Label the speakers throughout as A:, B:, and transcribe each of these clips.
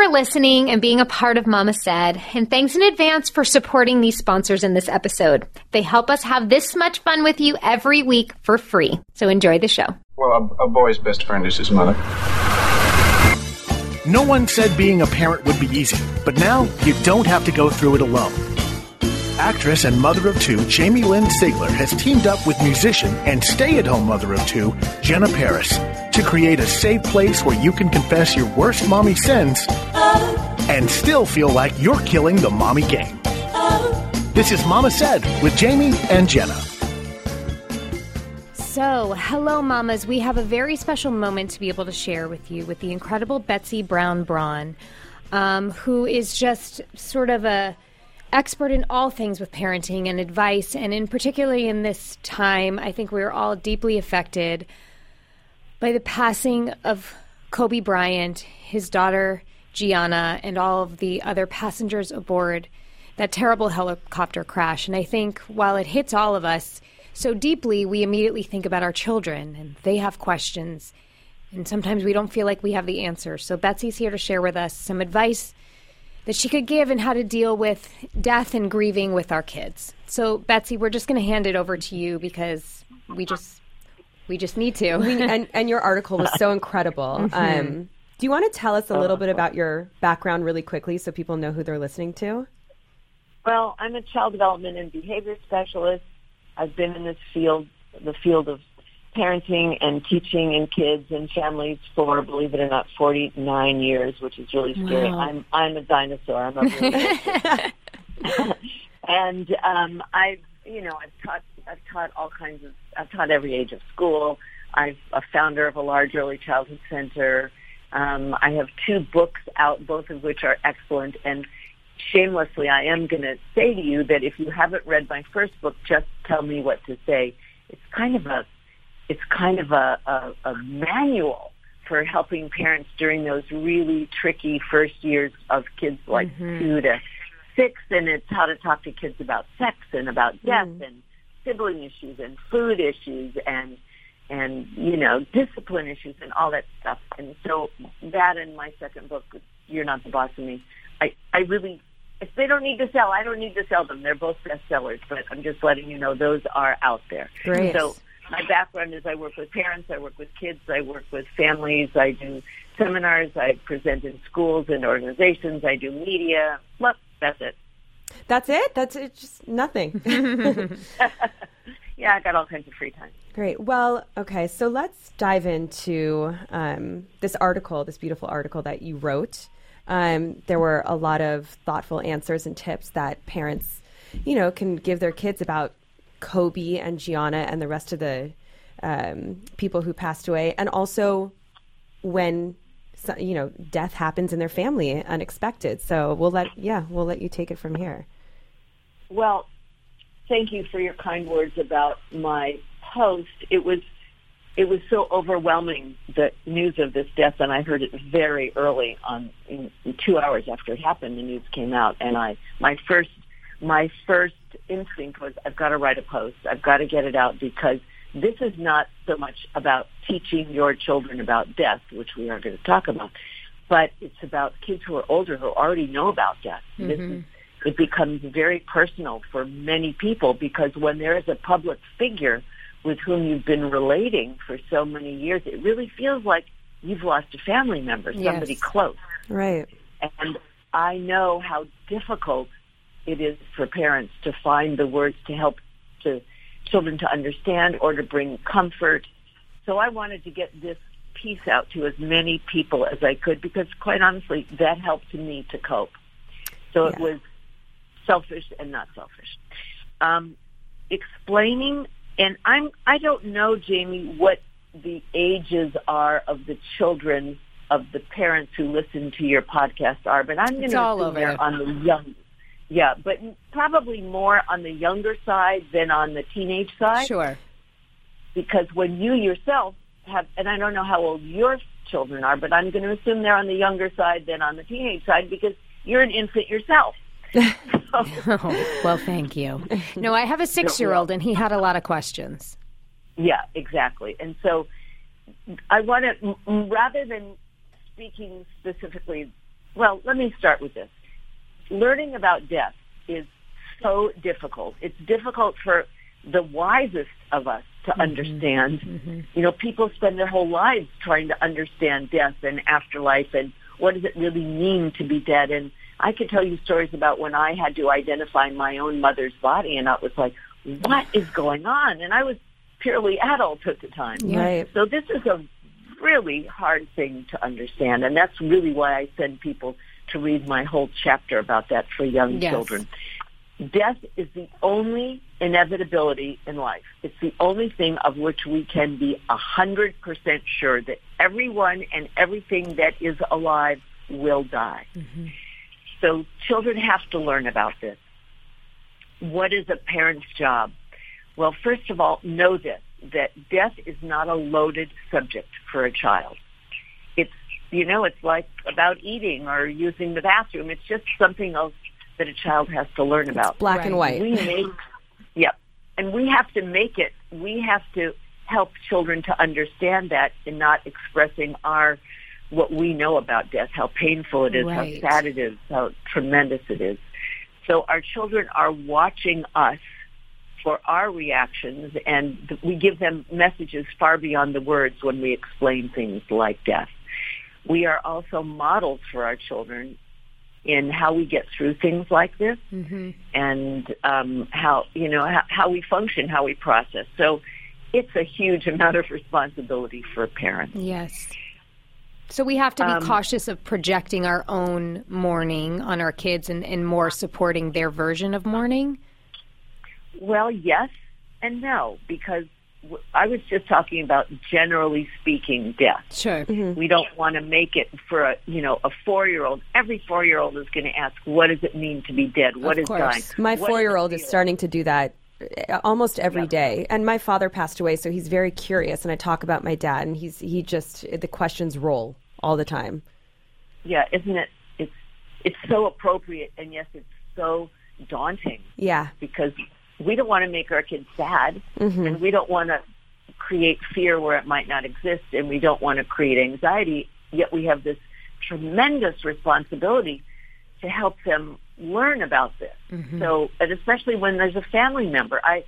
A: for listening and being a part of Mama Said. And thanks in advance for supporting these sponsors in this episode. They help us have this much fun with you every week for free. So enjoy the show.
B: Well, a, a boy's best friend is his mother.
C: No one said being a parent would be easy, but now you don't have to go through it alone. Actress and mother of two Jamie Lynn Sigler has teamed up with musician and stay at home mother of two Jenna Paris to create a safe place where you can confess your worst mommy sins and still feel like you're killing the mommy game. This is Mama Said with Jamie and Jenna.
A: So, hello, mamas. We have a very special moment to be able to share with you with the incredible Betsy Brown Braun, um, who is just sort of a expert in all things with parenting and advice, and in particularly in this time, I think we're all deeply affected by the passing of Kobe Bryant, his daughter Gianna, and all of the other passengers aboard that terrible helicopter crash. And I think while it hits all of us so deeply, we immediately think about our children and they have questions. And sometimes we don't feel like we have the answer. So Betsy's here to share with us some advice that she could give and how to deal with death and grieving with our kids. So Betsy, we're just going to hand it over to you because we just we just need to.
D: we, and, and your article was so incredible. Mm-hmm. Um, do you want to tell us a little bit about your background really quickly so people know who they're listening to?
E: Well, I'm a child development and behavior specialist. I've been in this field, the field of parenting and teaching and kids and families for, believe it or not, 49 years, which is really scary. Wow. I'm I'm a dinosaur. I'm a and um, I've you know I've taught I've taught all kinds of I've taught every age of school. I'm a founder of a large early childhood center. Um, I have two books out, both of which are excellent. And shamelessly, I am going to say to you that if you haven't read my first book, just tell me what to say. It's kind of a it's kind of a, a, a manual for helping parents during those really tricky first years of kids like mm-hmm. two to six, and it's how to talk to kids about sex and about death mm. and sibling issues and food issues and and you know discipline issues and all that stuff. And so that and my second book, You're Not the Boss of Me, I I really if they don't need to sell, I don't need to sell them. They're both bestsellers, but I'm just letting you know those are out there.
D: Great.
E: So my background is I work with parents, I work with kids, I work with families, I do seminars, I present in schools and organizations, I do media. Look, that's it.
D: That's it? That's it? Just nothing.
E: yeah, I got all kinds of free time.
D: Great. Well, okay, so let's dive into um, this article, this beautiful article that you wrote. Um, there were a lot of thoughtful answers and tips that parents, you know, can give their kids about Kobe and Gianna and the rest of the um, people who passed away, and also when you know death happens in their family unexpected. So we'll let yeah we'll let you take it from here.
E: Well, thank you for your kind words about my post. It was it was so overwhelming the news of this death, and I heard it very early on, in, two hours after it happened. The news came out, and I my first my first instinct was I've got to write a post. I've got to get it out because this is not so much about teaching your children about death, which we are going to talk about, but it's about kids who are older who already know about death. Mm-hmm. This is, it becomes very personal for many people because when there is a public figure with whom you've been relating for so many years, it really feels like you've lost a family member, somebody
D: yes.
E: close.
D: Right.
E: And I know how difficult it is for parents to find the words to help to children to understand or to bring comfort. So I wanted to get this piece out to as many people as I could because quite honestly, that helped me to cope. So yeah. it was selfish and not selfish. Um, explaining, and I'm, I don't know, Jamie, what the ages are of the children of the parents who listen to your podcast are, but I'm going to assume they're on the young, yeah, but probably more on the younger side than on the teenage side.
D: Sure.
E: Because when you yourself have, and I don't know how old your children are, but I'm going to assume they're on the younger side than on the teenage side because you're an infant yourself.
A: oh, well, thank you. No, I have a six year old and he had a lot of questions.
E: Yeah, exactly. And so I want to, rather than speaking specifically well, let me start with this. Learning about death is so difficult. It's difficult for the wisest of us to mm-hmm. understand. Mm-hmm. You know, people spend their whole lives trying to understand death and afterlife and what does it really mean to be dead. And I could tell you stories about when I had to identify my own mother's body and I was like, what is going on? And I was purely adult at the time.
D: Right.
E: So this is a really hard thing to understand. And that's really why I send people to read my whole chapter about that for young yes. children. Death is the only inevitability in life. It's the only thing of which we can be a hundred percent sure that everyone and everything that is alive will die. Mm-hmm. So children have to learn about this. What is a parent's job? Well, first of all, know this, that death is not a loaded subject for a child. It's, you know, it's like about eating or using the bathroom. It's just something else that a child has to learn
D: it's
E: about.
D: Black right. and white.
E: We make, yep. And we have to make it, we have to help children to understand that and not expressing our, what we know about death, how painful it is, right. how sad it is, how tremendous it is. So our children are watching us for our reactions and we give them messages far beyond the words when we explain things like death. We are also models for our children in how we get through things like this mm-hmm. and um, how you know how, how we function, how we process. So it's a huge amount of responsibility for parents.
A: Yes. So we have to be um, cautious of projecting our own mourning on our kids and, and more supporting their version of mourning.
E: Well, yes and no, because I was just talking about generally speaking death.
A: Sure. Mm-hmm.
E: We don't want to make it for a you know a four year old. Every four year old is going to ask, "What does it mean to be dead? What
A: of
E: is
A: course.
E: dying?"
D: My four year old is starting to do that uh, almost every yep. day. And my father passed away, so he's very curious. And I talk about my dad, and he's he just the questions roll all the time.
E: Yeah, isn't it? It's it's so appropriate, and yes, it's so daunting.
D: Yeah,
E: because we don't want to make our kids sad, mm-hmm. and we don't want to create fear where it might not exist, and we don't want to create anxiety. Yet we have this tremendous responsibility to help them learn about this. Mm-hmm. So, and especially when there's a family member, I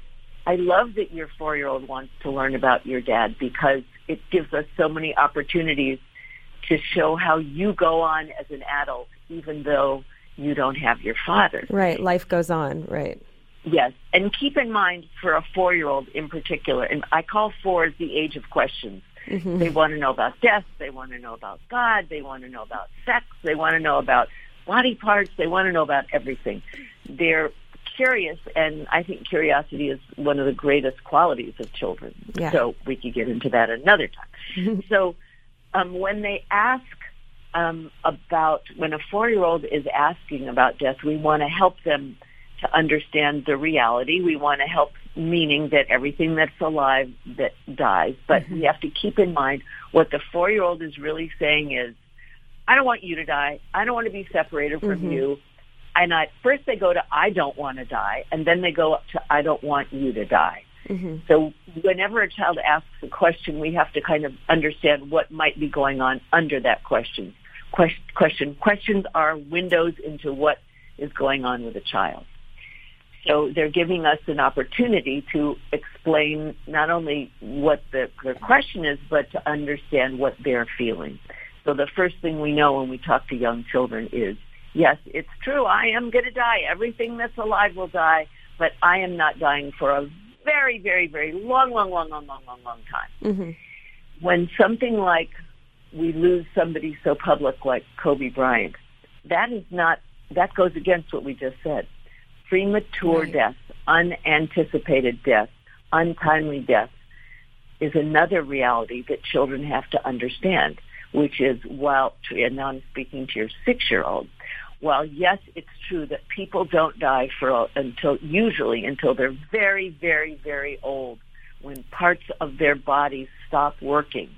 E: I love that your four year old wants to learn about your dad because it gives us so many opportunities to show how you go on as an adult, even though you don't have your father.
D: Right. Life goes on. Right.
E: Yes, and keep in mind for a four-year-old in particular, and I call four the age of questions. Mm-hmm. They want to know about death. They want to know about God. They want to know about sex. They want to know about body parts. They want to know about everything. They're curious, and I think curiosity is one of the greatest qualities of children.
D: Yeah.
E: So we could get into that another time. so um, when they ask um, about, when a four-year-old is asking about death, we want to help them to understand the reality. We want to help meaning that everything that's alive that dies. But mm-hmm. we have to keep in mind what the four year old is really saying is, I don't want you to die. I don't want to be separated from mm-hmm. you. And I, first they go to I don't want to die, and then they go up to I don't want you to die. Mm-hmm. So whenever a child asks a question, we have to kind of understand what might be going on under that question. Question questions are windows into what is going on with a child. So they're giving us an opportunity to explain not only what the, the question is, but to understand what they're feeling. So the first thing we know when we talk to young children is, yes, it's true, I am going to die. Everything that's alive will die, but I am not dying for a very, very, very long, long, long, long, long, long, long time. Mm-hmm. When something like we lose somebody so public like Kobe Bryant, that is not, that goes against what we just said premature right. death, unanticipated death, untimely death is another reality that children have to understand, which is while, and now I'm speaking to your six-year-old, while yes, it's true that people don't die for until usually until they're very, very, very old, when parts of their bodies stop working,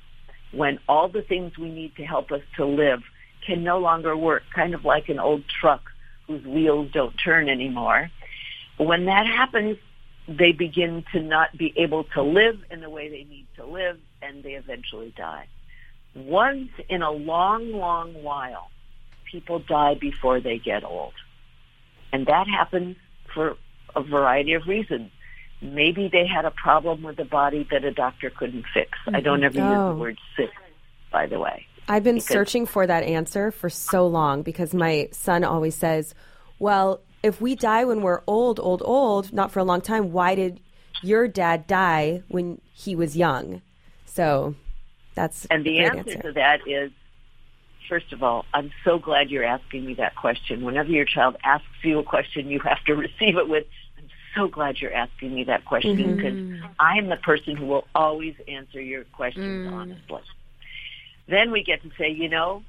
E: when all the things we need to help us to live can no longer work, kind of like an old truck whose wheels don't turn anymore. When that happens, they begin to not be able to live in the way they need to live and they eventually die. Once in a long, long while, people die before they get old. And that happens for a variety of reasons. Maybe they had a problem with the body that a doctor couldn't fix. I don't mm-hmm. ever use
D: Oh.
E: the word sick, by the way.
D: I've been
E: Because-
D: searching for that answer for so long because my son always says, "Well, if we die when we're old, old, old, not for a long time, why did your dad die when he was young?" So that's
E: And the
D: a great
E: answer, to that is, first of all, I'm so glad you're asking me that question. Whenever your child asks you a question, you have to receive it with, I'm so glad you're asking me that question mm-hmm. because I am the person who will always answer your questions mm. honestly. Then we get to say, you know,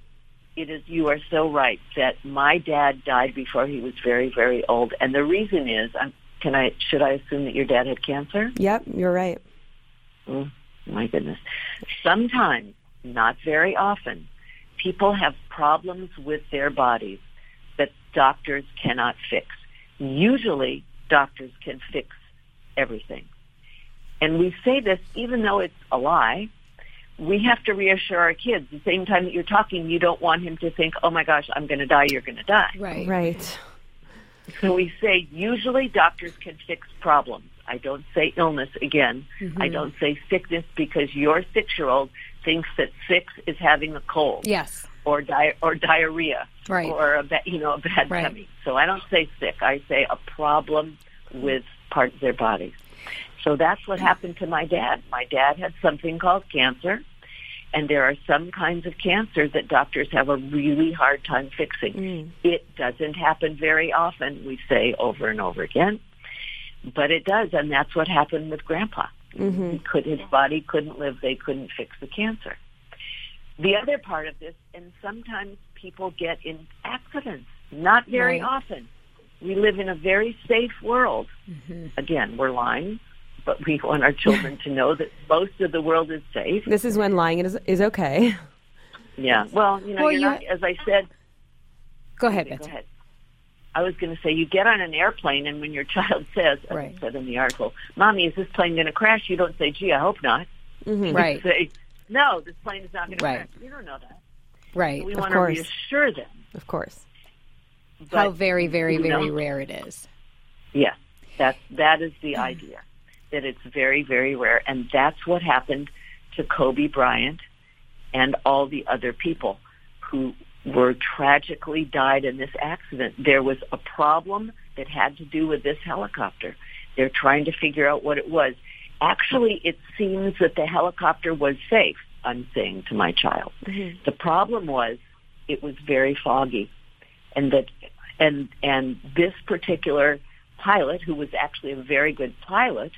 E: it is, you are so right that my dad died before he was very, very old. And the reason is, um, can I, should I assume that your dad had cancer?
D: Yep, you're right.
E: Oh, my goodness. Sometimes, not very often, people have problems with their bodies that doctors cannot fix. Usually, doctors can fix everything. And we say this even though it's a lie. We have to reassure our kids. The same time that you're talking, you don't want him to think, oh my gosh, I'm going to die, you're going to die.
A: Right.
D: Right.
E: So we say usually doctors can fix problems. I don't say illness again. Mm-hmm. I don't say sickness because your six-year-old thinks that six is having a cold
A: Yes.
E: or di- or diarrhea
A: Right.
E: or a ba- you know a bad
A: Right.
E: tummy. So I don't say sick. I say a problem with part of their bodies. So that's what happened to my dad. My dad had something called cancer, and there are some kinds of cancer that doctors have a really hard time fixing. Mm. It doesn't happen very often, we say over and over again, but it does, and that's what happened with Grandpa. Mm-hmm. He could, his body couldn't live; they couldn't fix the cancer. The other part of this, and sometimes people get in accidents, not very
A: Right.
E: often. We live in a very safe world. Mm-hmm. Again, we're lying, but we want our children to know that most of the world is safe.
D: This is when lying is is okay.
E: Yeah. Well, you know,
A: Well,
E: you're
A: you-
E: not, as I said,
A: Go ahead,
E: go ahead. I was going to say, you get on an airplane, and when your child says, as
A: Right.
E: it said in the article, "Mommy, is this plane going to crash?" You don't say, "Gee, I hope not."
A: Mm-hmm, right.
E: You say, "No, this plane is not going to crash." You don't know that.
A: Right.
E: We want to reassure them.
D: Of course.
E: But
A: How very, very, very
E: know,
A: rare it is.
E: Yes, that that is the mm. idea. That it's very, very rare, and that's what happened to Kobe Bryant and all the other people who were tragically died in this accident. There was a problem that had to do with this helicopter. They're trying to figure out what it was. Actually, it seems that the helicopter was safe. I'm saying to my child. Mm-hmm. The problem was it was very foggy, and that and and this particular pilot, who was actually a very good pilot,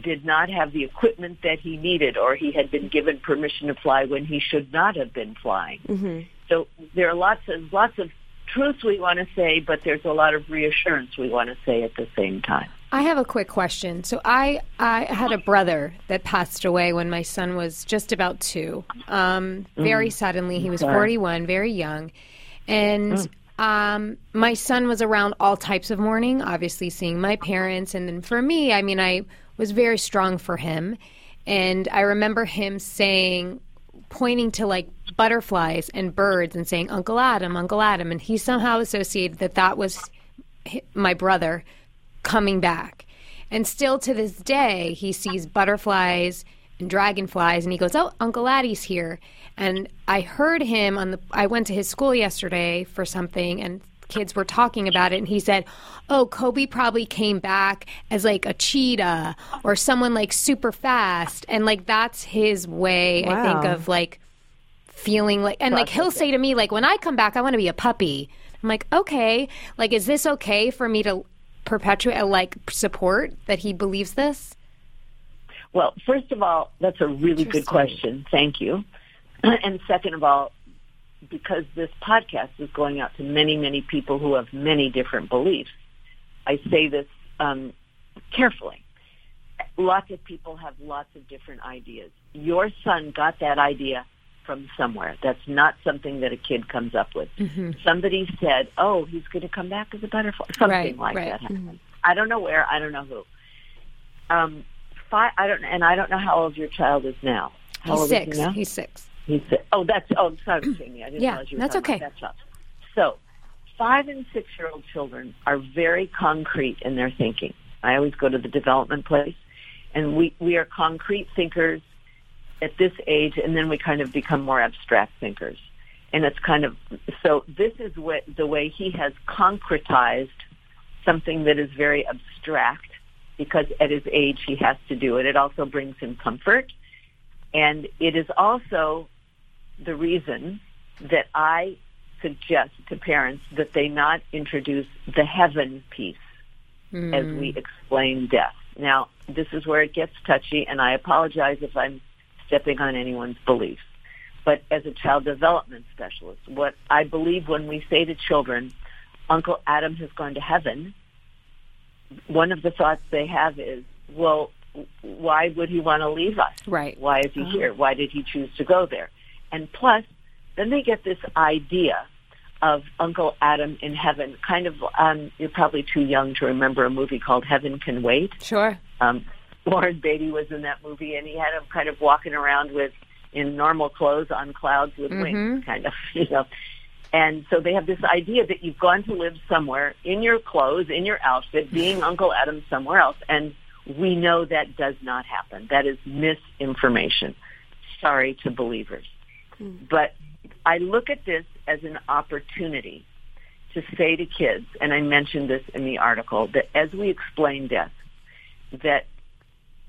E: did not have the equipment that he needed, or he had been given permission to fly when he should not have been flying. Mm-hmm. So there are lots of lots of truths we want to say, but there's a lot of reassurance we want to say at the same time.
A: I have a quick question. So I I had a brother that passed away when my son was just about two. Um, very mm. suddenly, he was forty one, very young, and mm. Um, my son was around all types of mourning. Obviously, seeing my parents, and then for me, I mean, I was very strong for him, and I remember him saying pointing to like butterflies and birds and saying uncle adam uncle adam. And he somehow associated that that was my brother coming back. And still to this day he sees butterflies and dragonflies and he goes oh uncle addie's here and i heard him on the i went to his school yesterday for something and kids were talking about it and he said oh kobe probably came back as like a cheetah or someone like super fast. And like that's his way i think of like feeling like and like he'll say to me like when i come back i want to be a puppy. I'm like okay. Like is this okay for me to perpetuate uh, like support that he believes this?
E: Well, first of all, that's a really good question. Thank you. And second of all, because this podcast is going out to many, many people who have many different beliefs, I say this um, carefully. Lots of people have lots of different ideas. Your son got that idea from somewhere. That's not something that a kid comes up with. Somebody said, "Oh, he's going to come back as a butterfly." Something
A: Right,
E: like
A: right.
E: that happened. I don't know where. I don't know who. Um, five. I don't. And I don't know how old your child is now. How
A: he's
E: old
A: six
E: is he now?
A: he's six
E: He's six. Oh, that's. Oh, I'm sorry, Jamie. I didn't
A: Yeah,
E: realize you were
A: that's okay.
E: about that. So, five and six year old children are very concrete in their thinking. I always go to the development place, and we, we are concrete thinkers at this age, and then we kind of become more abstract thinkers. And it's kind of so. This is what the way he has concretized something that is very abstract because at his age he has to do it. It also brings him comfort. And it is also the reason that I suggest to parents that they not introduce the heaven piece mm. as we explain death. Now, this is where it gets touchy, and I apologize if I'm stepping on anyone's beliefs. But as a child development specialist, what I believe when we say to children, Uncle Adam has gone to heaven, one of the thoughts they have is, well, why would he want to leave us?
D: Right.
E: Why is he uh-huh. here? Why did he choose to go there? And plus, then they get this idea of Uncle Adam in heaven. Kind of, um, you're probably too young to remember a movie called Heaven Can Wait.
D: Sure.
E: Um, Warren Beatty was in that movie, and he had him kind of walking around with in normal clothes on clouds with mm-hmm. wings, kind of, you know. And so they have this idea that you've gone to live somewhere in your clothes, in your outfit, being Uncle Adam somewhere else. And we know that does not happen. That is misinformation. Sorry to believers. Mm. But I look at this as an opportunity to say to kids, and I mentioned this in the article, that as we explain death, that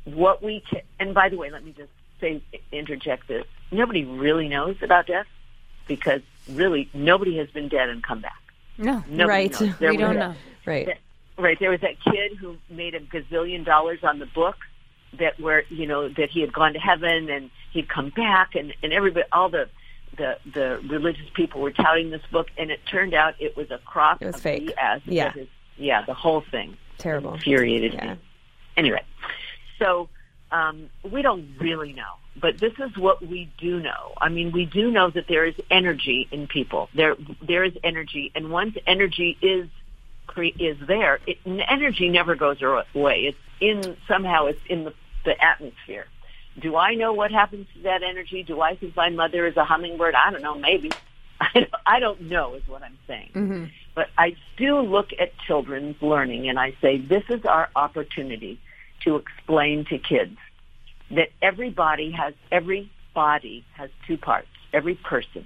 E: what we can, and by the way, let me just say, interject this. Nobody really knows about death because really nobody has been dead and come back.
D: No, nobody right.
A: we don't know.
D: Right.
E: Right. There was that kid who made a gazillion dollars on the book that where, you know, that he had gone to heaven and he'd come back and, and everybody, all the, the, the religious people were touting this book and it turned out it was a crop
D: it was
E: of
D: fake.
E: BS.
D: Yeah.
E: His, yeah, the whole thing.
D: Terrible.
E: Infuriated
D: yeah.
E: me. Anyway, so um, we don't really know, but this is what we do know. I mean, we do know that there is energy in people. There, there is energy, and once energy is is there, it, energy never goes away. It's in somehow it's in the, the atmosphere. Do I know what happens to that energy? Do I think my mother is a hummingbird? I don't know. Maybe. I don't, I don't know is what I'm saying.
D: Mm-hmm.
E: But I do look at children's learning and I say this is our opportunity to explain to kids that every body has every body has two parts. Every person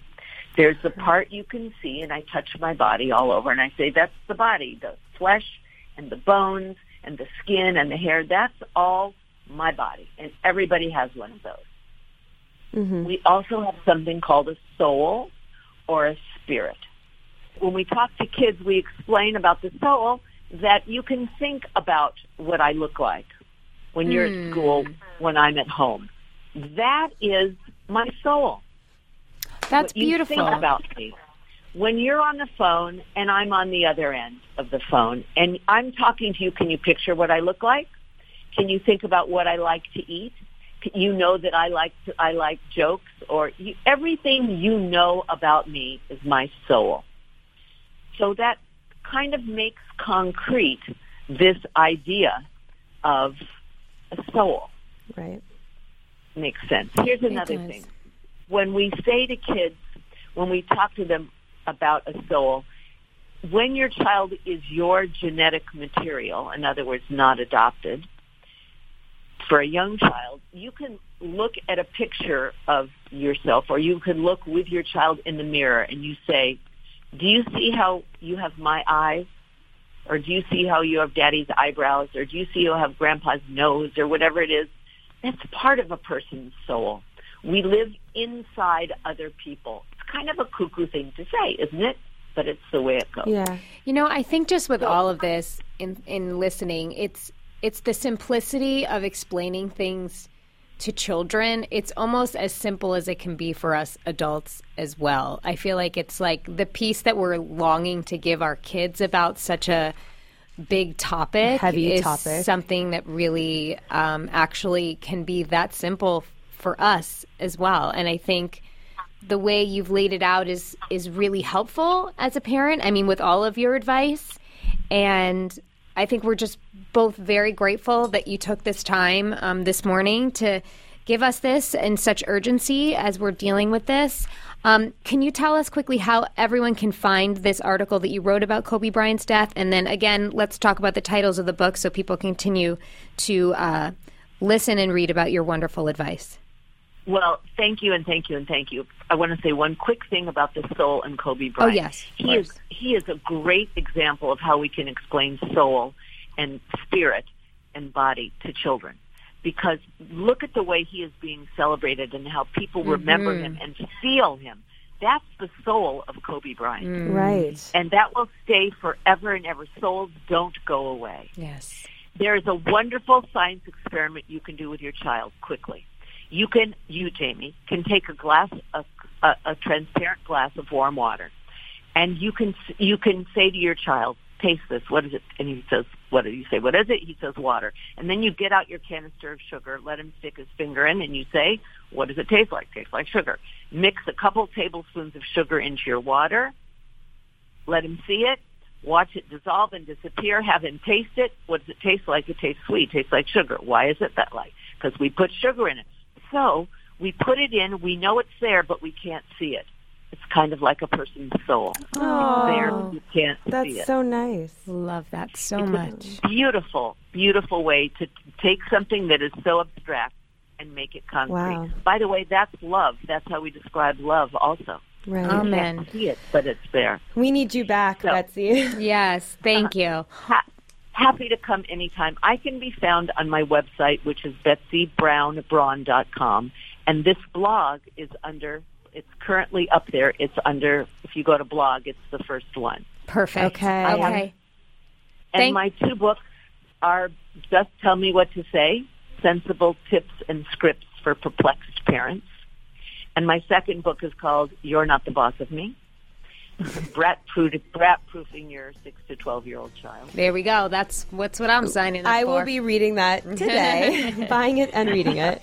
E: there's the part you can see, and I touch my body all over, and I say, that's the body, the flesh and the bones and the skin and the hair. That's all my body, and everybody has one of those.
D: Mm-hmm.
E: We also have something called a soul or a spirit. When we talk to kids, we explain about the soul that you can think about what I look like when you're mm. at school, when I'm at home. That is my soul.
A: That's beautiful.
E: About me. When you're on the phone and I'm on the other end of the phone and I'm talking to you, can you picture what I look like? Can you think about what I like to eat? You know that I like to, I like jokes or you, everything you know about me is my soul. So that kind of makes concrete this idea of a soul.
D: Right.
E: Makes sense. Here's another thing when we say to kids, when we talk to them about a soul, when your child is your genetic material, in other words, not adopted, for a young child, you can look at a picture of yourself or you can look with your child in the mirror and you say, do you see how you have my eyes? Or do you see how you have daddy's eyebrows? Or do you see you have grandpa's nose or whatever it is? That's part of a person's soul. We live inside other people. It's kind of a cuckoo thing to say, isn't it? But it's the way it goes.
D: Yeah.
A: You know, I think just with all of this in in listening, it's it's the simplicity of explaining things to children. It's almost as simple as it can be for us adults as well. I feel like it's like the piece that we're longing to give our kids about such a big topic
D: heavy
A: is
D: topic
A: something that really um, actually can be that simple for us as well. And I think the way you've laid it out is is really helpful as a parent. I mean, with all of your advice, and I think we're just both very grateful that you took this time um, this morning to give us this in such urgency as we're dealing with this. Um, can you tell us quickly how everyone can find this article that you wrote about Kobe Bryant's death? And then again, let's talk about the titles of the book so people continue to uh, listen and read about your wonderful advice.
E: Well, thank you and thank you and thank you. I want to say one quick thing about the soul and Kobe Bryant.
A: Oh yes,
E: he is he is a great example of how we can explain soul and spirit and body to children. Because look at the way he is being celebrated and how people mm-hmm. remember him and feel him. That's the soul of Kobe Bryant.
D: Mm. Right.
E: And that will stay forever and ever. Souls don't go away.
A: Yes.
E: There is a wonderful science experiment you can do with your child quickly you can, you Jamie, can take a glass, a, a, a transparent glass of warm water, and you can you can say to your child, "Taste this. What is it?" And he says, "What do you say? What is it?" He says, "Water." And then you get out your canister of sugar, let him stick his finger in, and you say, "What does it taste like?" Tastes like sugar. Mix a couple tablespoons of sugar into your water. Let him see it. Watch it dissolve and disappear. Have him taste it. What does it taste like? It tastes sweet. Tastes like sugar. Why is it that like? Because we put sugar in it so we put it in, we know it's there, but we can't see it. It's kind of like a person's soul.
D: Oh,
E: it's there, you can't
D: that's
E: see it.
D: That's so nice.
A: Love that so
E: it's
A: much.
E: beautiful, beautiful way to take something that is so abstract and make it concrete.
D: Wow.
E: By the way, that's love. That's how we describe love also.
D: Right.
A: Amen.
E: You can't see it, but it's there.
D: We need you back,
E: So-
D: Betsy.
A: Yes, thank uh, you.
E: Ha- happy to come anytime. I can be found on my website, which is betsybrownbraun.com. And this blog is under, it's currently up there. It's under, if you go to blog, it's the first one.
A: Perfect.
D: Okay.
A: Um, okay.
E: And
A: Thank-
E: my two books are Just Tell Me What to Say, Sensible Tips and Scripts for Perplexed Parents. And my second book is called You're Not the Boss of Me. Brat, proofing your six to twelve year old child.
A: There we go. That's what's what I'm signing up
D: I
A: for.
D: will be reading that today, buying it and reading it.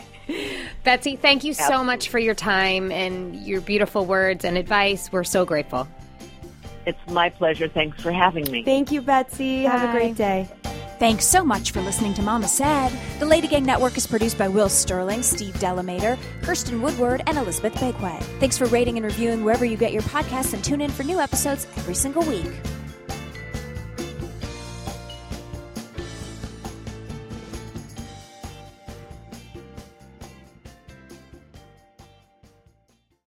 A: Betsy, thank you so much for your time and your beautiful words and advice. We're so grateful.
E: It's my pleasure. Thanks for having me.
D: Thank you, Betsy. Have a great day.
F: Thanks so much for listening to Mama Said. The Lady Gang Network is produced by Will Sterling, Steve Delamater, Kirsten Woodward, and Elizabeth Bakeway. Thanks for rating and reviewing wherever you get your podcasts and tune in for new episodes every single week.